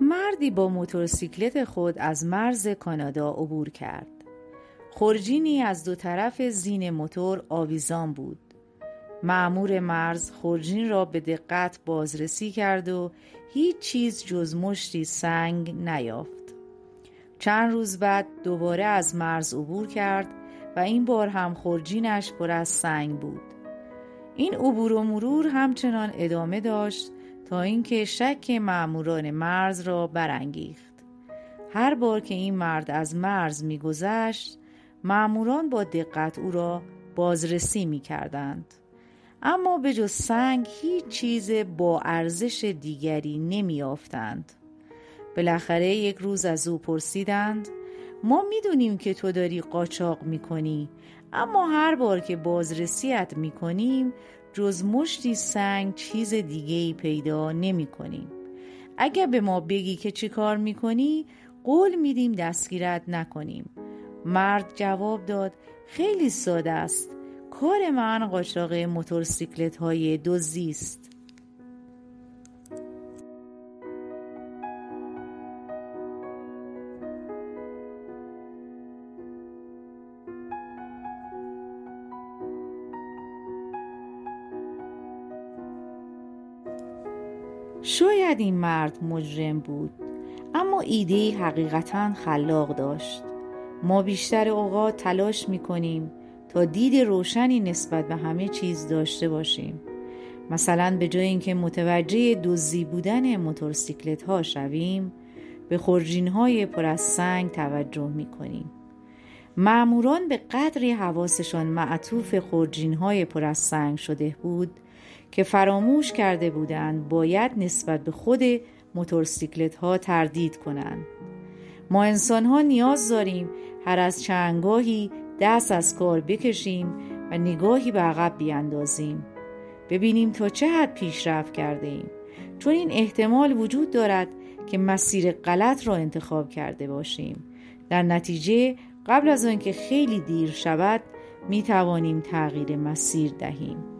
مردی با موتورسیکلت خود از مرز کانادا عبور کرد. خورجینی از دو طرف زین موتور آویزان بود. معمور مرز خورجین را به دقت بازرسی کرد و هیچ چیز جز مشتی سنگ نیافت. چند روز بعد دوباره از مرز عبور کرد و این بار هم خورجینش پر از سنگ بود. این عبور و مرور همچنان ادامه داشت تا اینکه شک مأموران مرز را برانگیخت. هر بار که این مرد از مرز میگذشت مأموران با دقت او را بازرسی می کردند. اما به جز سنگ هیچ چیز با ارزش دیگری نمی آفتند. بالاخره یک روز از او پرسیدند ما می‌دونیم که تو داری قاچاق می‌کنی اما هر بار که بازرسیت می‌کنیم جز مشتی سنگ چیز دیگه ای پیدا نمی کنیم. اگر به ما بگی که چی کار می‌کنی قول میدیم دستگیرت نکنیم. مرد جواب داد خیلی ساده است. کار من قاچاق موتورسیکلت های دزدی است. شاید این مرد مجرم بود اما ایده حقیقتا خلاق داشت. ما بیشتر اوقات تلاش می کنیم تا دید روشنی نسبت به همه چیز داشته باشیم. مثلا به جای اینکه متوجه دزدی بودن موتورسیکلت ها شویم به خورجین های پر از سنگ توجه می کنیم معموران به قدری حواسشان معطوف خورجین های پر از سنگ شده بود که فراموش کرده بودند باید نسبت به خود موتورسیکلت ها تردید کنند. ما انسان ها نیاز داریم هر از چندگاهی دست از کار بکشیم و نگاهی به عقب بیاندازیم. ببینیم تا چه حد پیشرفت کرده ایم. چون این احتمال وجود دارد که مسیر غلط را انتخاب کرده باشیم. در نتیجه قبل از آنکه خیلی دیر شود می توانیم تغییر مسیر دهیم.